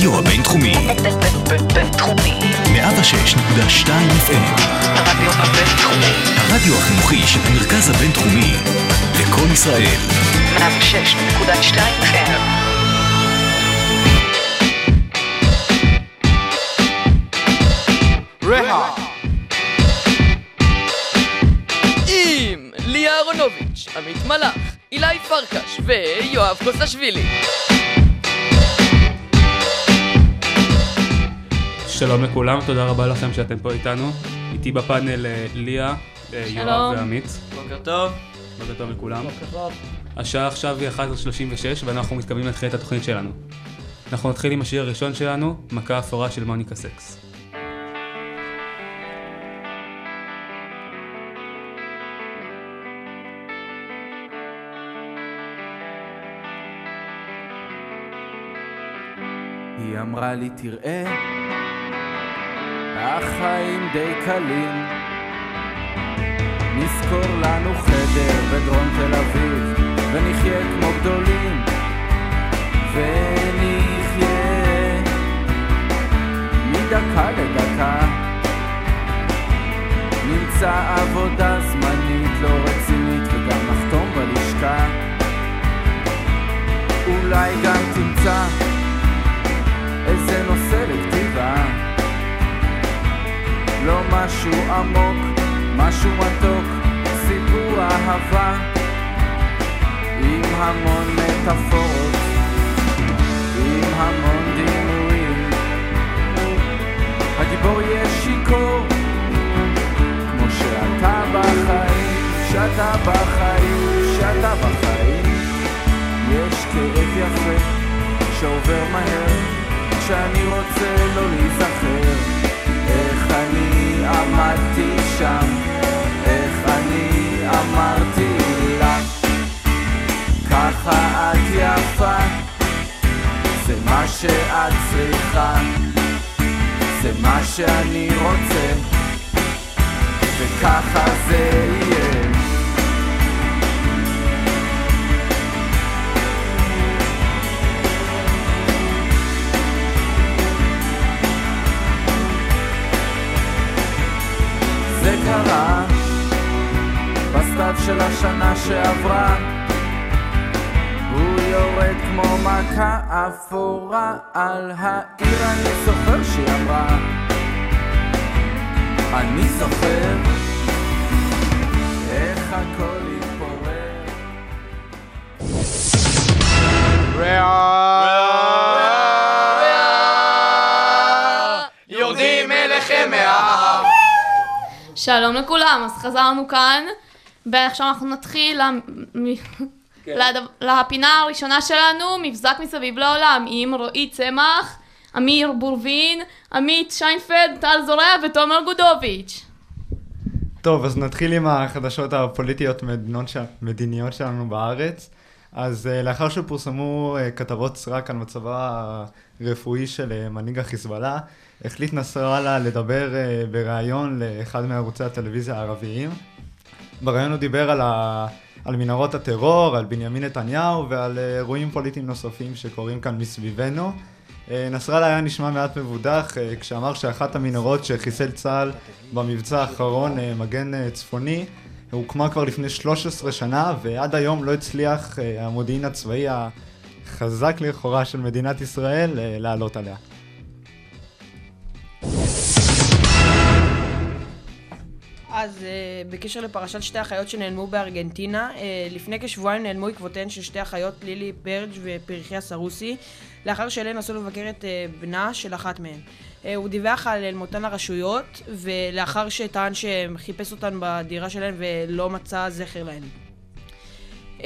הרדיו הבינתחומי. בינתחומי. 106.2 FM. הרדיו הבינתחומי. הרדיו החינוכי של המרכז הבינתחומי. לקום ישראל. 106.2 FM. רהה עם ליה אהרונוביץ', עמית מלאך, אילי פרקש ויואב קוסטשווילי. שלום לכולם, תודה רבה לכם שאתם פה איתנו. איתי בפאנל אה, ליה, אה, יואב. ועמית. בוקר טוב בוקר טוב לכולם. השעה עכשיו היא 11:36 ואנחנו מתכוונים להתחיל את התוכנית שלנו. אנחנו נתחיל עם השיר הראשון שלנו, מכה אפורה של מוניקה סקס. היא אמרה לי תראה, החיים די קלים. נזכור לנו חדר בדרום תל אביב, ונחיה כמו גדולים. ונחיה מדקה לדקה. נמצא עבודה זמנית לא רצינית וגם נחתום בלשכה. אולי גם תמצא איזה נושא לכתיבה לא משהו עמוק, משהו מתוק, סיפור אהבה עם המון מטאפורות, עם המון דימויים. הגיבור יהיה שיכור כמו שאתה בחיים, שאתה בחיים, שאתה בחיים. יש כאב יפה שעובר מהר כשאני רוצה לא להיזכר שאני רוצה וככה זה יהיה זה קרה. בסתיו של השנה שעברה הוא יורד כמו מכה אפורה על העיר. אני זוכר שהיא אמרה אני זוכר איך הכל התפורר שלום לכולם, אז חזרנו כאן, ועכשיו אנחנו נתחיל לדב- לפינה הראשונה שלנו, מבזק מסביב לעולם, עם רועי צמח, אמיר בורבין, עמית שיינפלד, טל זורע ותומר גודוביץ'. טוב, אז נתחיל עם החדשות הפוליטיות. מדיניות שלנו בארץ. אז uh, לאחר שפורסמו uh, כתבות סרק על מצבו הרפואי של uh, מנהיג החיזבאללה, החליט נסראללה לדבר בריאיון לאחד מערוצי הטלוויזיה הערביים. בריאיון הוא דיבר על, ה... על מנהרות הטרור, על בנימין נתניהו ועל אירועים פוליטיים נוספים שקורים כאן מסביבנו. אה, נסראללה היה נשמע מעט מבודח אה, כשאמר שאחת המנהרות שחיסל צה"ל במבצע האחרון, אה, מגן אה, צפוני, הוקמה כבר לפני 13 שנה ועד היום לא הצליח אה, המודיעין הצבאי החזק לכאורה של מדינת ישראל אה, לעלות עליה. אז uh, בקשר לפרשת שתי אחיות שנעלמו בארגנטינה, uh, לפני כשבועיים נעלמו עקבותיהן של שתי אחיות, לילי ברג' ופרחיה סרוסי, לאחר שאלה נסעו לבקר את uh, בנה של אחת מהן. Uh, הוא דיווח על מותן לרשויות, ולאחר שטען שחיפש אותן בדירה שלהן ולא מצא זכר להן. Uh,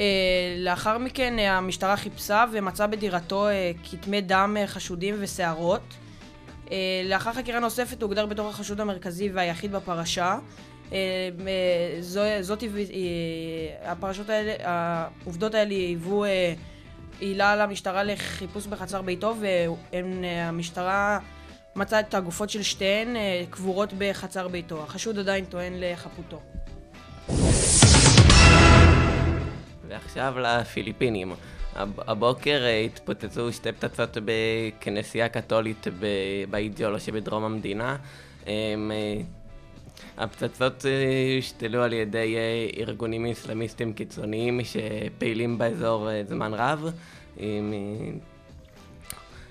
לאחר מכן uh, המשטרה חיפשה ומצאה בדירתו כתמי דם חשודים ושערות. לאחר חקירה נוספת הוא הוגדר בתור החשוד המרכזי והיחיד בפרשה. זאת, הפרשות האלה, העובדות האלה היוו עילה למשטרה לחיפוש בחצר ביתו והמשטרה מצאה את הגופות של שתיהן uh, קבורות בחצר ביתו. החשוד עדיין טוען לחפותו. ועכשיו לפיליפינים. הב- הבוקר אה, התפוצצו שתי פצצות בכנסייה קתולית ב- באידיאולו שבדרום המדינה. אה, הפצצות אה, הושתלו על ידי אה, ארגונים אסלאמיסטים קיצוניים שפעילים באזור אה, זמן רב.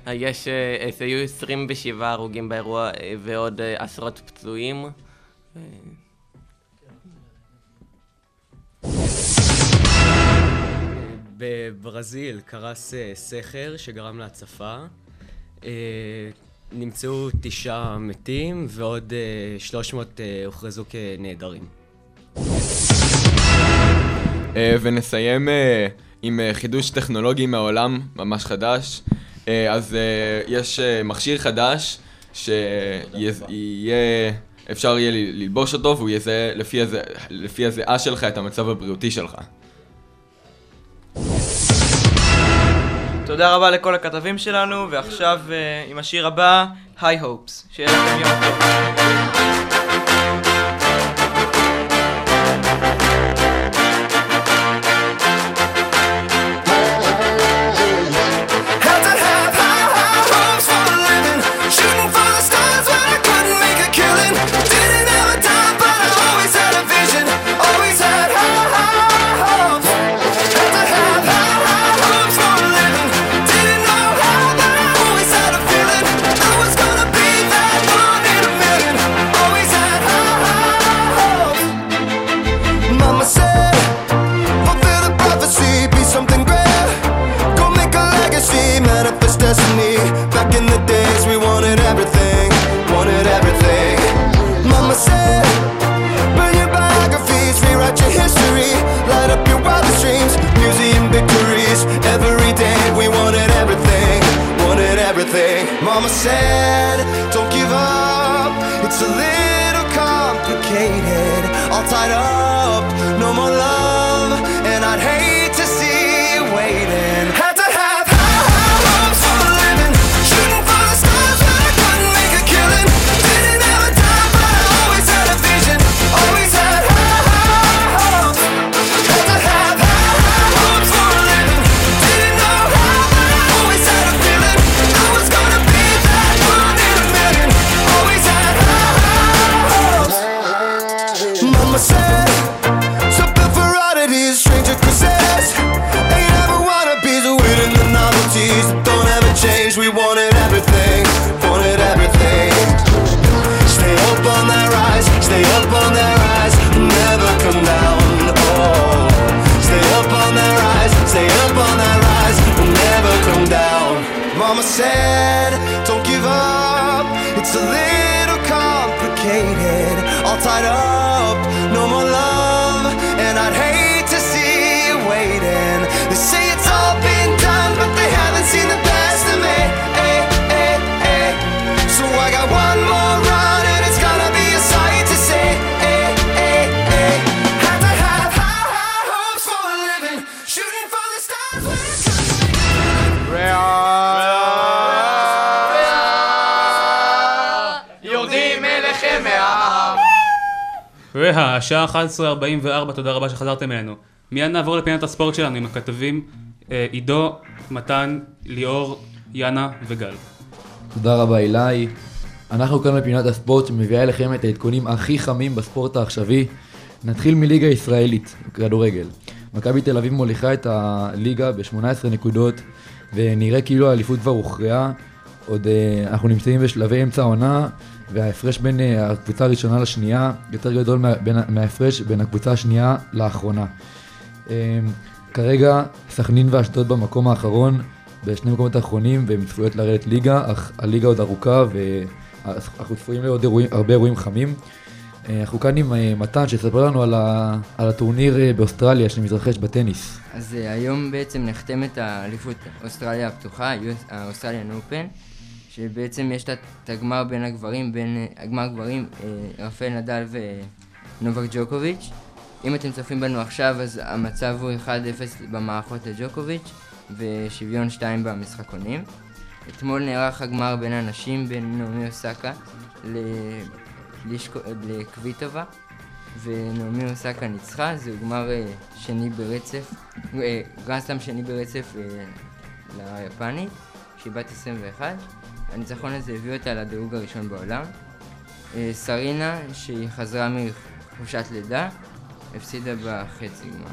אמ, אה, יש, אה, היו 27 הרוגים באירוע אה, ועוד עשרות פצועים. בברזיל קרס סכר שגרם להצפה. נמצאו תשעה מתים ועוד אה, 300 אה, הוכרזו כנעדרים. ונסיים עם חידוש טכנולוגי מהעולם, ממש חדש. אה, אז אה, יש אה, מכשיר חדש שיהיה, אפשר יהיה ללבוש אותו והוא יזהה לפי הז- לפי הזיעה שלך את המצב הבריאותי שלך. תודה רבה לכל הכתבים שלנו, ועכשיו עם השיר הבא, היי הופס. שיהיה לכם יום טוב. Mama said, don't give up, it's a little complicated, all tied up, said, והשעה 11:44, תודה רבה שחזרתם אלינו. מיד נעבור לפינת הספורט שלנו עם הכתבים אה, עידו, מתן, ליאור, יאנה וגל. תודה רבה אילי. אנחנו כאן בפינת הספורט שמביאה אליכם את העדכונים הכי חמים בספורט העכשווי. נתחיל מליגה ישראלית, כדורגל. מכבי תל אביב מוליכה את הליגה ב-18 נקודות, ונראה כאילו האליפות כבר הוכרעה. עוד אה, אנחנו נמצאים בשלבי אמצע העונה, וההפרש בין אה, הקבוצה הראשונה לשנייה יותר גדול מההפרש בין הקבוצה השנייה לאחרונה. אה, כרגע סכנין ואשדוד במקום האחרון, בשני מקומות האחרונים, והן צפויות לרדת ליגה, אך הליגה עוד ארוכה ואנחנו צפויים לעוד אירועים, הרבה אירועים חמים. אה, אנחנו כאן עם אה, מתן שיספר לנו על, ה, על הטורניר באוסטרליה שמתרחש בטניס. אז היום בעצם נחתמת האליפות אוסטרליה הפתוחה, ה Australian Open, שבעצם יש את הגמר בין הגברים, בין הגמר גברים, uh, רפאל נדל ונובק ג'וקוביץ'. אם אתם צופים בנו עכשיו, אז המצב הוא 1-0 במערכות לג'וקוביץ' ושוויון 2 במשחקונים. אתמול נערך הגמר בין הנשים, בין נעמי אוסקה ל- לישקו- לקוויטובה. ונעמי אוסקה ניצחה, זהו גמר אה, שני ברצף, אה, גרנדסלאם שני ברצף אה, ליפנית, שהיא בת 21. הניצחון הזה הביא אותה לדירוג הראשון בעולם. אה, סרינה, שהיא חזרה מחופשת לידה, הפסידה בחצי גמר.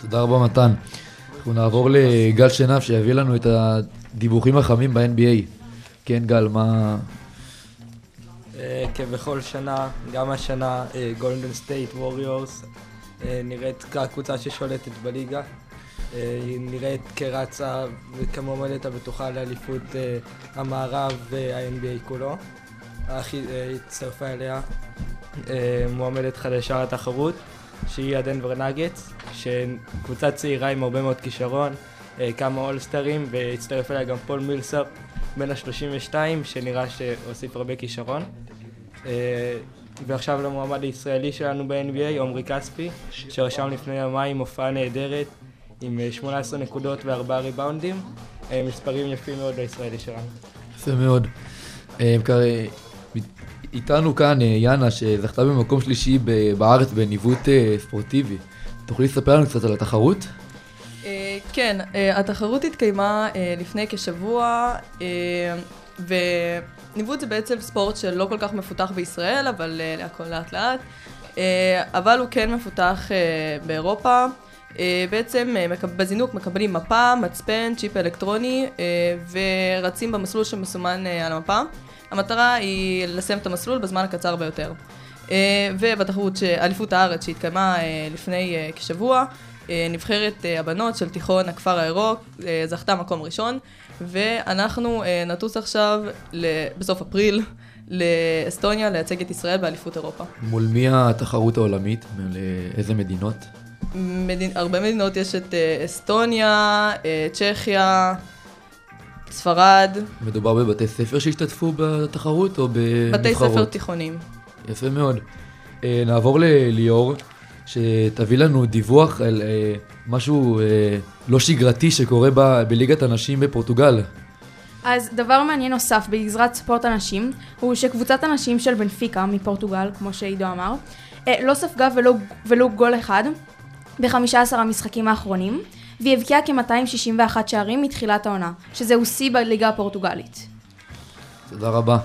תודה רבה מתן. אנחנו נעבור לגל שנהב שיביא לנו את הדיווחים החמים ב-NBA. כן גל, מה... אה, כבכל שנה, גם השנה גולדן סטייט ווריורס נראית כקבוצה ששולטת בליגה. אה, היא נראית כרצה וכמועמדת הבטוחה לאליפות אה, המערב וה-NBA כולו. אך היא אה, הצטרפה אליה מועמדת חדשה לתחרות, שהיא הדנבר נגטס, שקבוצה צעירה עם הרבה מאוד כישרון, כמה אולסטרים, והצטרף אליה גם פול מילסאפ בן ה-32, שנראה שהוסיף הרבה כישרון. ועכשיו למועמד הישראלי שלנו ב-NBA, עמרי כספי, שרשם לפני יומיים הופעה נהדרת עם אה, 18 נקודות וארבעה ריבאונדים. אה, מספרים יפים מאוד לישראלי שלנו. יפה מאוד. אה, איתנו כאן אה, יאנה, שזכתה במקום שלישי בארץ בניווט אה, ספורטיבי. תוכלי לספר לנו קצת על התחרות? אה, כן, אה, התחרות התקיימה אה, לפני כשבוע, אה, וניווט זה בעצם ספורט שלא כל כך מפותח בישראל, אבל אה, הכל לאט לאט, אה, אבל הוא כן מפותח אה, באירופה. אה, בעצם אה, בזינוק מקבלים מפה, מצפן, צ'יפ אלקטרוני, אה, ורצים במסלול שמסומן על המפה. המטרה היא לסיים את המסלול בזמן הקצר ביותר. ובתחרות, אליפות הארץ שהתקיימה לפני כשבוע, נבחרת הבנות של תיכון הכפר הירוק זכתה מקום ראשון, ואנחנו נטוס עכשיו בסוף אפריל לאסטוניה לייצג את ישראל באליפות אירופה. מול מי התחרות העולמית? לאיזה מדינות? מדינ... הרבה מדינות יש את אה, אסטוניה, אה, צ'כיה, ספרד, מדובר בבתי ספר שהשתתפו בתחרות או בנבחרות? בתי ספר תיכוניים. יפה מאוד. אה, נעבור לליאור, שתביא לנו דיווח על אה, משהו אה, לא שגרתי שקורה ב- בליגת הנשים בפורטוגל. אז דבר מעניין נוסף בגזרת ספורט הנשים, הוא שקבוצת הנשים של בנפיקה מפורטוגל, כמו שעידו אמר, לא ספגה ולו, ולו גול אחד ב-15 המשחקים האחרונים, והיא הבקיעה כ-261 שערים מתחילת העונה, שזהו שיא בליגה הפורטוגלית. תודה רבה.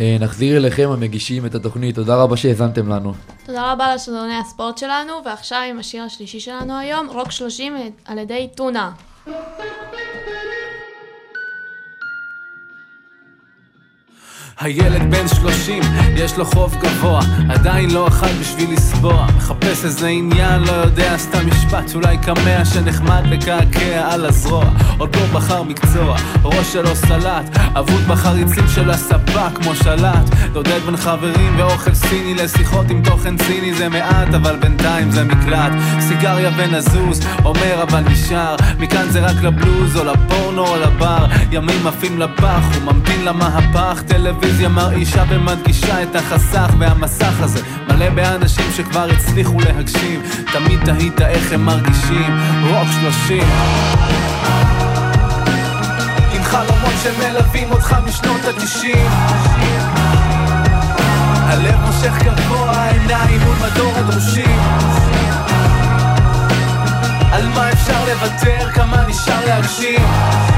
אה, נחזיר אליכם המגישים את התוכנית, תודה רבה שהאזנתם לנו. תודה רבה לשדרני הספורט שלנו, ועכשיו עם השיר השלישי שלנו היום, רוק 30 על ידי טונה. הילד בן שלושים, יש לו חוב גבוה, עדיין לא אכל בשביל לסבוע. מחפש איזה עניין, לא יודע, סתם משפט, אולי קמע שנחמד לקעקע על הזרוע. עוד לא בחר מקצוע, ראש שלו סלט, אבוד בחריצים של הספה כמו שלט. דודד בין חברים ואוכל סיני לשיחות עם תוכן ציני זה מעט, אבל בינתיים זה מקלט. סיגריה ונזוז, אומר אבל נשאר, מכאן זה רק לבלוז או לפורנו או לבר. ימים עפים לפח, הוא ממתין למהפך, טלוויזיה מרעישה ומדגישה את החסך והמסך הזה. מלא באנשים שכבר הצליחו להגשים. תמיד תהית איך הם מרגישים. רוק שלושים. עם חלומות שמלווים אותך משנות התשעים. הלב מושך גבוה, העיניים מול מדור הדרושים. על מה אפשר לוותר, כמה נשאר להגשים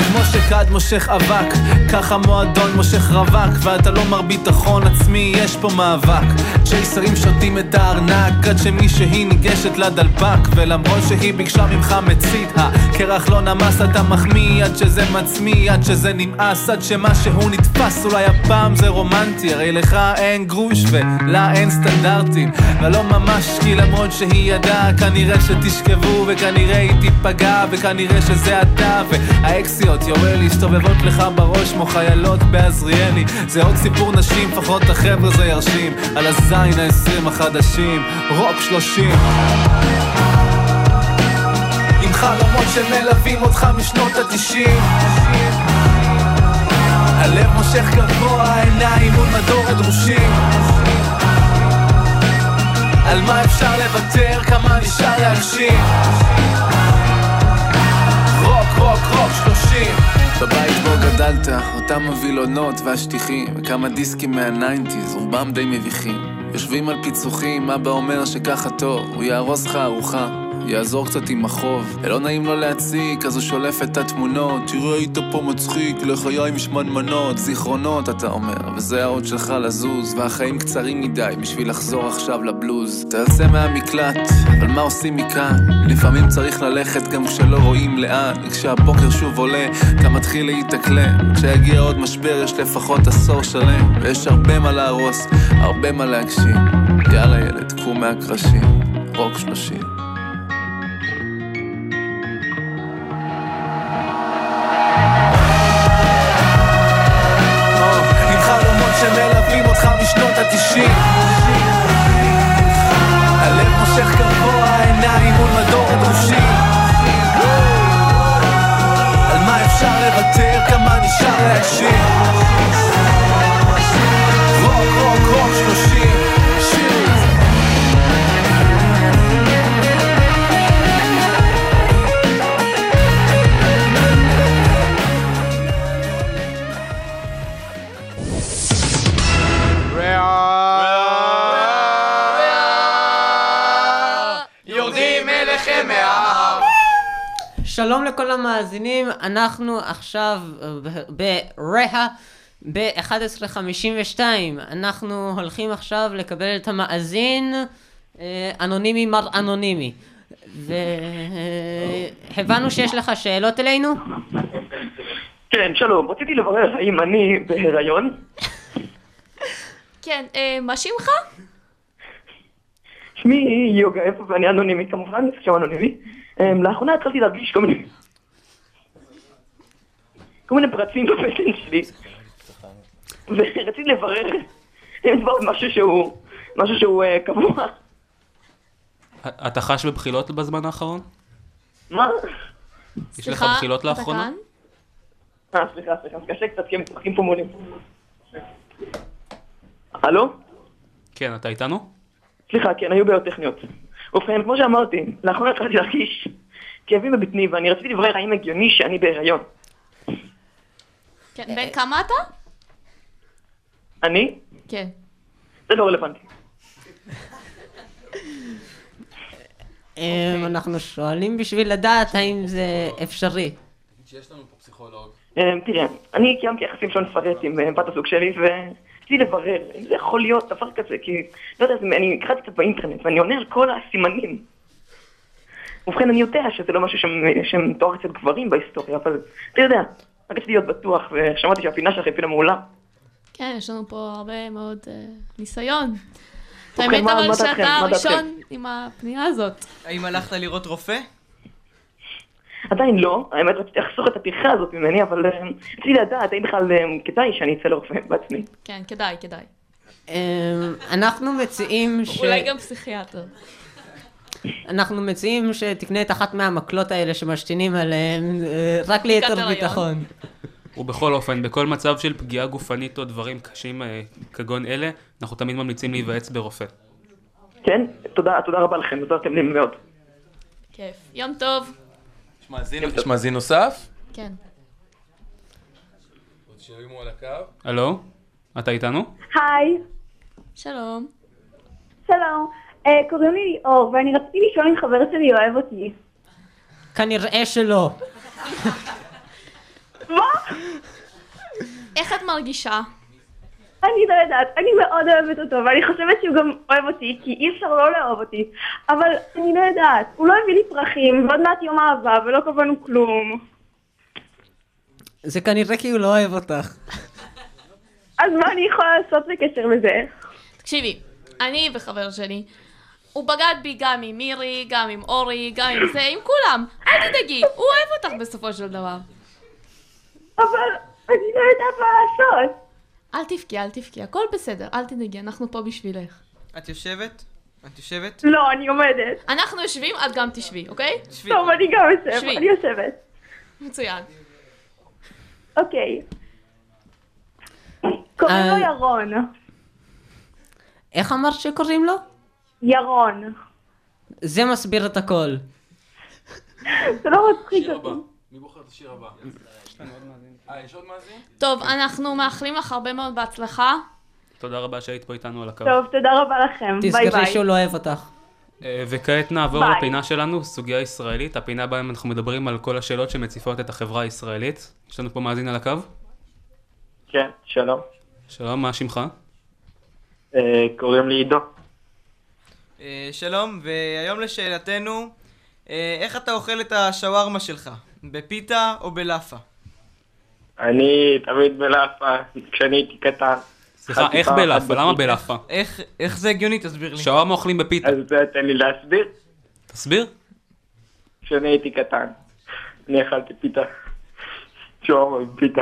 וכמו שכד מושך אבק, ככה מועדון מושך רווק ואתה לא מר ביטחון עצמי, יש פה מאבק. צ'ייסרים שותים את הארנק עד שמישהי ניגשת לדלפק ולמרות שהיא ביקשה ממך מצית הקרח לא נמס אתה מחמיא עד שזה מצמיא עד שזה נמאס עד שמשהו נתפס. אולי הפעם זה רומנטי הרי לך אין גרוש ולה אין סטנדרטים. ולא ממש כי למרות שהיא ידעה כנראה שתשכבו וכנראה היא תיפגע וכנראה שזה אתה והאקסיות יואל מסתובבות לך בראש כמו חיילות בעזריאלי. זה עוד סיפור נשים לפחות החבר'ה זה ירשים. על הזין העשרים החדשים רוק שלושים. עם חלומות שמלווים אותך משנות התשעים. הלב מושך גבוה, העיניים מול מדור הדרושים. על מה אפשר לוותר, כמה נשאר להגשים רוק, שלושים בבית בו גדלת, אותם הווילונות והשטיחים, וכמה דיסקים מה nineties, רובם די מביכים. יושבים על פיצוחים, אבא אומר שככה טוב, הוא יארוז לך ארוחה. יעזור קצת עם החוב, ולא נעים לו להציק, אז הוא שולף את התמונות. תראה, היית פה מצחיק, לחיי שמנמנות. זיכרונות, אתה אומר, וזה האות שלך לזוז, והחיים קצרים מדי בשביל לחזור עכשיו לבלוז. אתה יוצא מהמקלט, אבל מה עושים מכאן? לפעמים צריך ללכת גם כשלא רואים לאן, וכשהבוקר שוב עולה, אתה מתחיל להתאקלם. כשיגיע עוד משבר יש לפחות עשור שלם, ויש הרבה מה להרוס, הרבה מה להגשים. יאללה ילד, קום מהקרשים, רוק שלושים. כמה המאזינים, אנחנו עכשיו ברהה ב-11:52. אנחנו הולכים עכשיו לקבל את המאזין אה, אנונימי מר אנונימי. והבנו שיש לך שאלות אלינו? כן, שלום, רציתי לברר האם אני בהיריון. כן, אה, מה שמך? שמי יוגב, ואני אנונימי כמובן, שם אנונימי. לאחרונה התחלתי להרגיש כל מיני... כל מיני פרצים בבטן שלי. ורציתי לברר אם זה עוד משהו שהוא... משהו שהוא אה, קבוע. אתה חש בבחילות בזמן האחרון? מה? יש לך בחילות לאחרונה? אה, סליחה, סליחה, קשה קצת כי הם צוחקים פה מולי. הלו? כן, אתה איתנו? סליחה, כן, היו בעיות טכניות. ובכן, כמו שאמרתי, לאחרונה התחלתי להרגיש כאבים בבטני, ואני רציתי לברר האם הגיוני שאני בהיריון. כן, בן כמה אתה? אני? כן. זה לא רלוונטי. אה, אנחנו שואלים בשביל לדעת האם זה אפשרי. שיש לנו פה פסיכולוג. אמ, תראה, אני קיימתי יחסים שלא נפרט עם אה, בת הזוג שלי, ורציתי לברר אם זה יכול להיות דבר כזה, כי, לא יודע, אני קראתי קצת באינטרנט, ואני עונה על כל הסימנים. ובכן, אני יודע שזה לא משהו שמ- שמתואר אצל גברים בהיסטוריה, אבל אתה יודע, רציתי להיות בטוח, ושמעתי שהפינה שלך היא פינה מעולה. כן, יש לנו פה הרבה מאוד אה, ניסיון. ובכן, האמת אבל מה שאתה? הראשון עם הפנייה הזאת. האם הלכת לראות רופא? עדיין לא, האמת רציתי לחסוך את הטרחה הזאת ממני, אבל אה, רציתי לדעת האם בכלל אה, כדאי שאני אצא לרופא בעצמי. כן, כדאי, כדאי. אה, אנחנו מציעים ש... אולי גם פסיכיאטר. אנחנו מציעים שתקנה את אחת מהמקלות האלה שמשתינים עליהם, אה, רק ליתר. ביטחון. ובכל אופן, בכל מצב של פגיעה גופנית או דברים קשים אה, כגון אלה, אנחנו תמיד ממליצים להיוועץ ברופא. כן? תודה, תודה רבה לכם, עזרתם לי מאוד. כיף. יום טוב. יש מאזין- נוסף? כן. שירימו על הקו. הלו? אתה איתנו? היי, שלום. שלום. אה, קוראים לי ליאור, ואני רציתי לשאול אם חבר שלי אוהב אותי. כנראה שלא. איך את מרגישה? אני לא יודעת, אני מאוד אוהבת אותו, ואני חושבת שהוא גם אוהב אותי, כי אי אפשר לא לאהוב אותי. אבל אני לא יודעת, הוא לא הביא לי פרחים, ועוד מעט יום אהבה, ולא קבענו כלום. זה כנראה כי הוא לא אוהב אותך. אז מה אני יכולה לעשות בקשר לזה? תקשיבי, אני וחבר שלי, הוא בגד בי גם עם מירי, גם עם אורי, גם עם זה, עם כולם. אל תדאגי, הוא אוהב אותך בסופו של דבר. אבל אני לא יודעת מה לעשות. אל תבכי, אל תבכי, הכל בסדר, אל תדאגי, אנחנו פה בשבילך. את יושבת? את יושבת? לא, אני עומדת. אנחנו יושבים, את גם תשבי, אוקיי? טוב, אני גם יושב, שבי. אני יושבת. מצוין. אוקיי. קוראים לו אה, ירון. איך אמרת שקוראים לו? ירון. זה מסביר את הכל. זה לא מצחיק אותי. מי בוחר את השיר הבא? אה, יש עוד מאזין? טוב, אנחנו מאחלים לך הרבה מאוד בהצלחה. תודה רבה שהיית פה איתנו על הקו. טוב, תודה רבה לכם. ביי תזכרי ביי. שהוא לא אוהב אותך. אה, וכעת נעבור ביי. לפינה שלנו, סוגיה ישראלית, הפינה בה אנחנו מדברים על כל השאלות שמציפות את החברה הישראלית. יש לנו פה מאזין על הקו? כן, שלום. שלום, מה שמך? אה, קוראים לי עידו. אה, שלום, והיום לשאלתנו, אה, איך אתה אוכל את השווארמה שלך? בפיתה או בלאפה? אני תמיד בלאפה, כשאני הייתי קטן. סליחה, איך בלאפה? למה. בלאפה? איך, איך זה הגיוני? תסביר לי. שווארמה אוכלים בפיתה. אז זה תן לי להסביר. תסביר. כשאני הייתי קטן, אני אכלתי פיתה. שווארמה בפיתה.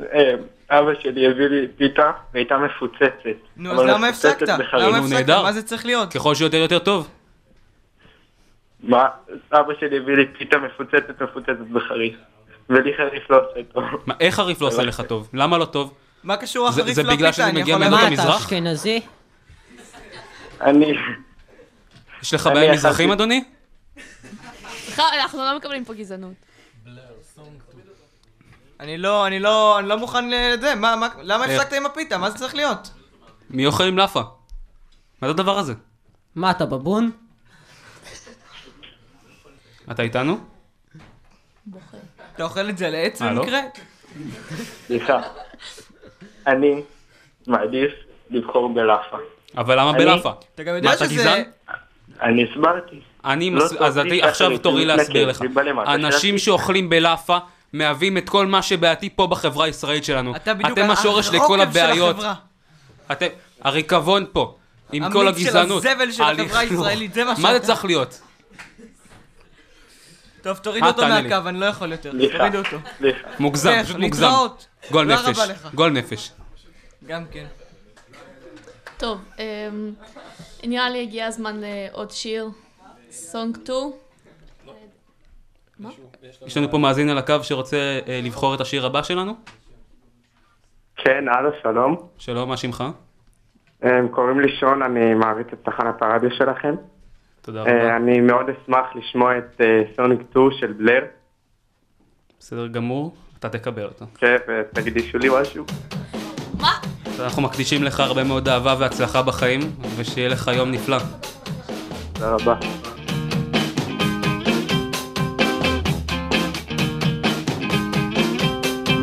אה, אבא שלי הביא לי פיתה והייתה מפוצצת. נו, אז למה מפוצצת הפסקת? למה הפסקת? מה זה צריך להיות? ככל שיותר יותר טוב. מה? אבא שלי הביא לי פיתה מפוצצת מפוצצת בחריף. ולי חריף לא עושה טוב. מה, איך חריף לא עושה לך טוב? למה לא טוב? מה קשור זה- החריף זה לפיתה? בגלל שזה מגיע מעדות. המזרח? אשכנזי? אני... יש לך בעיה עם מזרחים, אדוני? אנחנו לא מקבלים פה גזענות. אני לא, אני לא, אני לא מוכן לזה, מה, מה, למה? הפסקת עם הפיתה? מה זה צריך להיות? מי אוכל עם לאפה? מה זה הדבר הזה? מה, אתה בבון? אתה איתנו? אתה אוכל את זה על עץ אה, לא? במקרה? סליחה. אני מעדיף לבחור בלאפה. אבל למה אני- בלאפה? אתה גם מה, אתה גזען? אני הסברתי. אני לא מס... טוב אז עכשיו תורי להסביר לך. אנשים. שאוכלים בלאפה מהווים את כל מה שבעייתי פה בחברה הישראלית שלנו. אתה בדיוק אתם השורש לכל הבעיות. אתם, הריקבון פה, עם כל המיץ של הגזענות. הזבל של החברה. הישראלית, זה מה מה שאתה. זה צריך להיות? טוב, תוריד אה, אותו. מהקו, אני לא יכול יותר. תוריד אותו. מוגזם, פשוט מוגזם. גול נפש. גול נפש. גם כן. טוב, אמ, נראה לי הגיע הזמן לעוד שיר. סונג 2. יש לנו פה מאזין על הקו שרוצה אה, לבחור את השיר הבא שלנו. כן, הלו, שלום. שלום, מה שמך? קוראים לי שון, אני מעריץ את תחנת הרדיו שלכם. תודה אה, רבה. אני מאוד אשמח לשמוע את אה, סוניק 2 של בלר. בסדר גמור, אתה תקבל אותו. כן, ותקדישו לי משהו. אז אנחנו מקדישים לך הרבה מאוד אהבה והצלחה בחיים, ושיהיה לך יום נפלא. תודה רבה.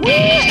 Wee!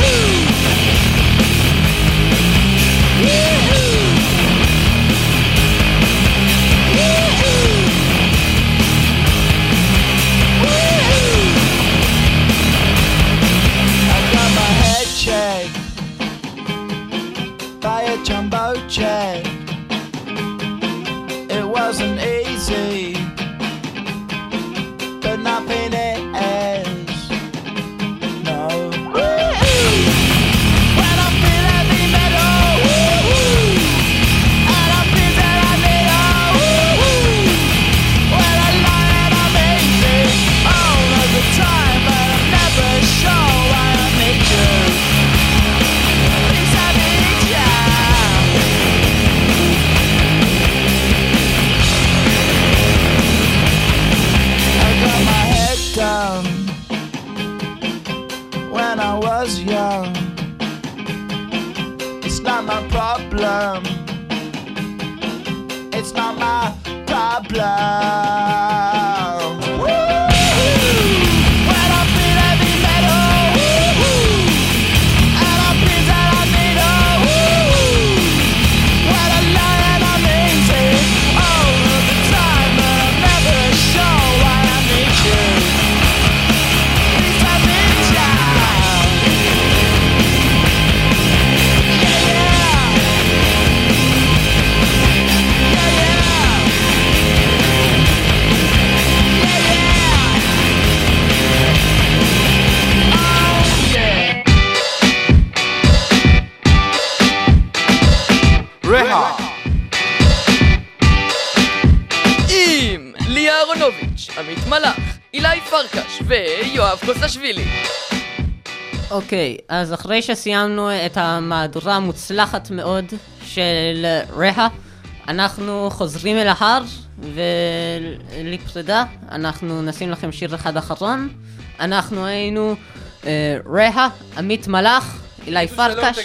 ויואב קוסטשווילי. אוקיי, אז אחרי שסיימנו את המהדורה המוצלחת מאוד של רהה, אנחנו חוזרים אל ההר, ולפרידה, אנחנו נשים לכם שיר אחד אחרון. אנחנו היינו אה, רהה, עמית מלאך, אילי פרקש.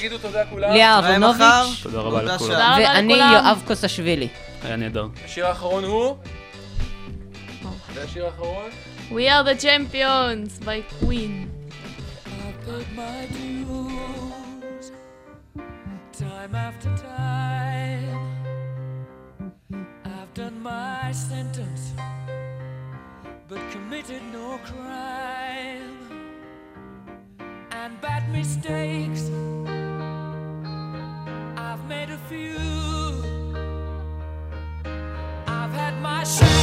ליה אהרונוביץ'. תודה רבה לכולם. תודה רבה ואני. יואב קוסשווילי. היה נהדר. השיר האחרון הוא? זה השיר האחרון? We are the champions by Queen. time after time. I've done my sentence, but committed no crime. And bad mistakes, I've made a few. I've had my share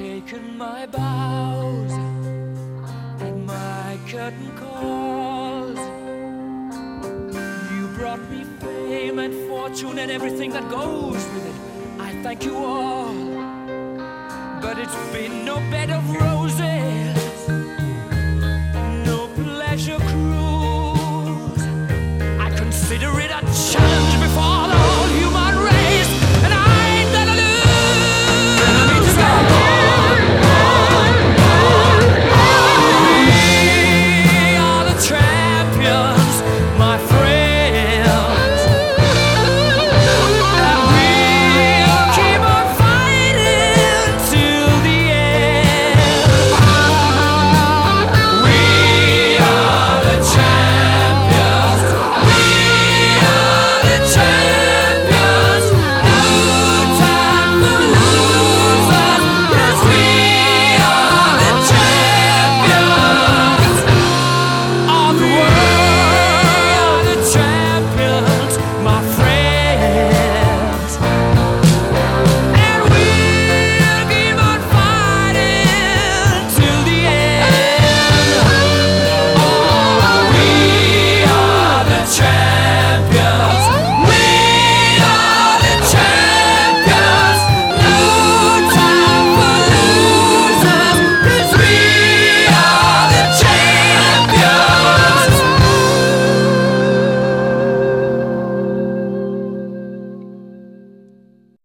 taken my bows and my curtain calls. You brought me fame and fortune and everything that goes with it. I thank you all, but it's been no bed of roses, no pleasure cruise. I consider it a challenge